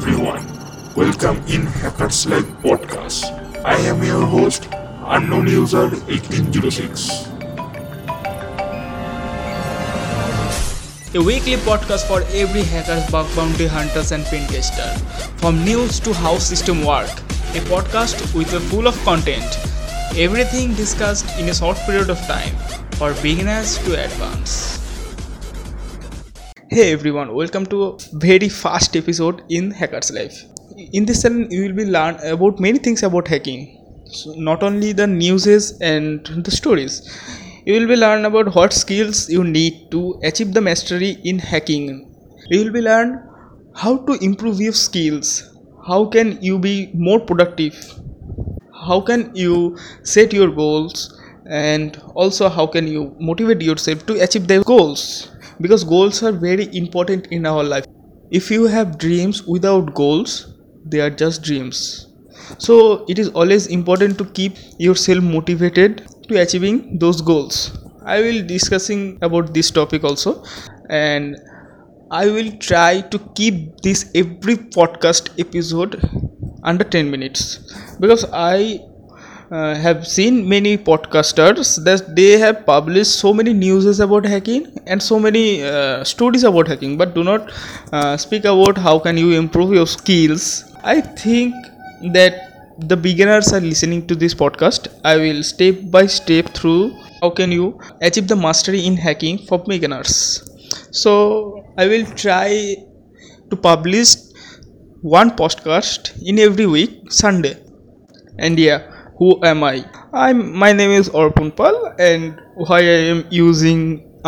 welcome in Hackers Life podcast. I am your host, unknown user 1806. A weekly podcast for every hacker, bug bounty hunters, and pen tester. From news to how system work. A podcast with a full of content. Everything discussed in a short period of time. For beginners to advanced. Hey everyone, welcome to a very fast episode in Hackers Life. In this channel, you will be learn about many things about hacking. So not only the newses and the stories. You will be learn about what skills you need to achieve the mastery in hacking. You will be learn how to improve your skills. How can you be more productive? How can you set your goals? And also how can you motivate yourself to achieve their goals? Because goals are very important in our life. If you have dreams without goals, they are just dreams. So it is always important to keep yourself motivated to achieving those goals. I will discussing about this topic also. And i will try to keep this every podcast episode under 10 minutes. Because i uh, have seen many podcasters that they have published so many newses about hacking and so many uh, stories about hacking but do not uh, speak about how can you improve your skills. I think that the beginners are listening to this podcast. I will step by step through how can you achieve the mastery in hacking for beginners. So i will try to publish one podcast in every week sunday. And yeah who am i? I'm my name is orpun pal and why i am using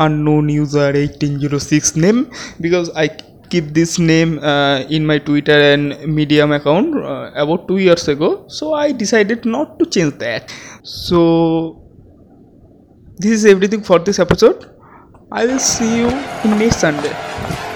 unknown user 1806 name because i keep this name uh, in my twitter and medium account uh, about two years ago. So i decided not to change that. So this is everything for this episode. I will see you in next sunday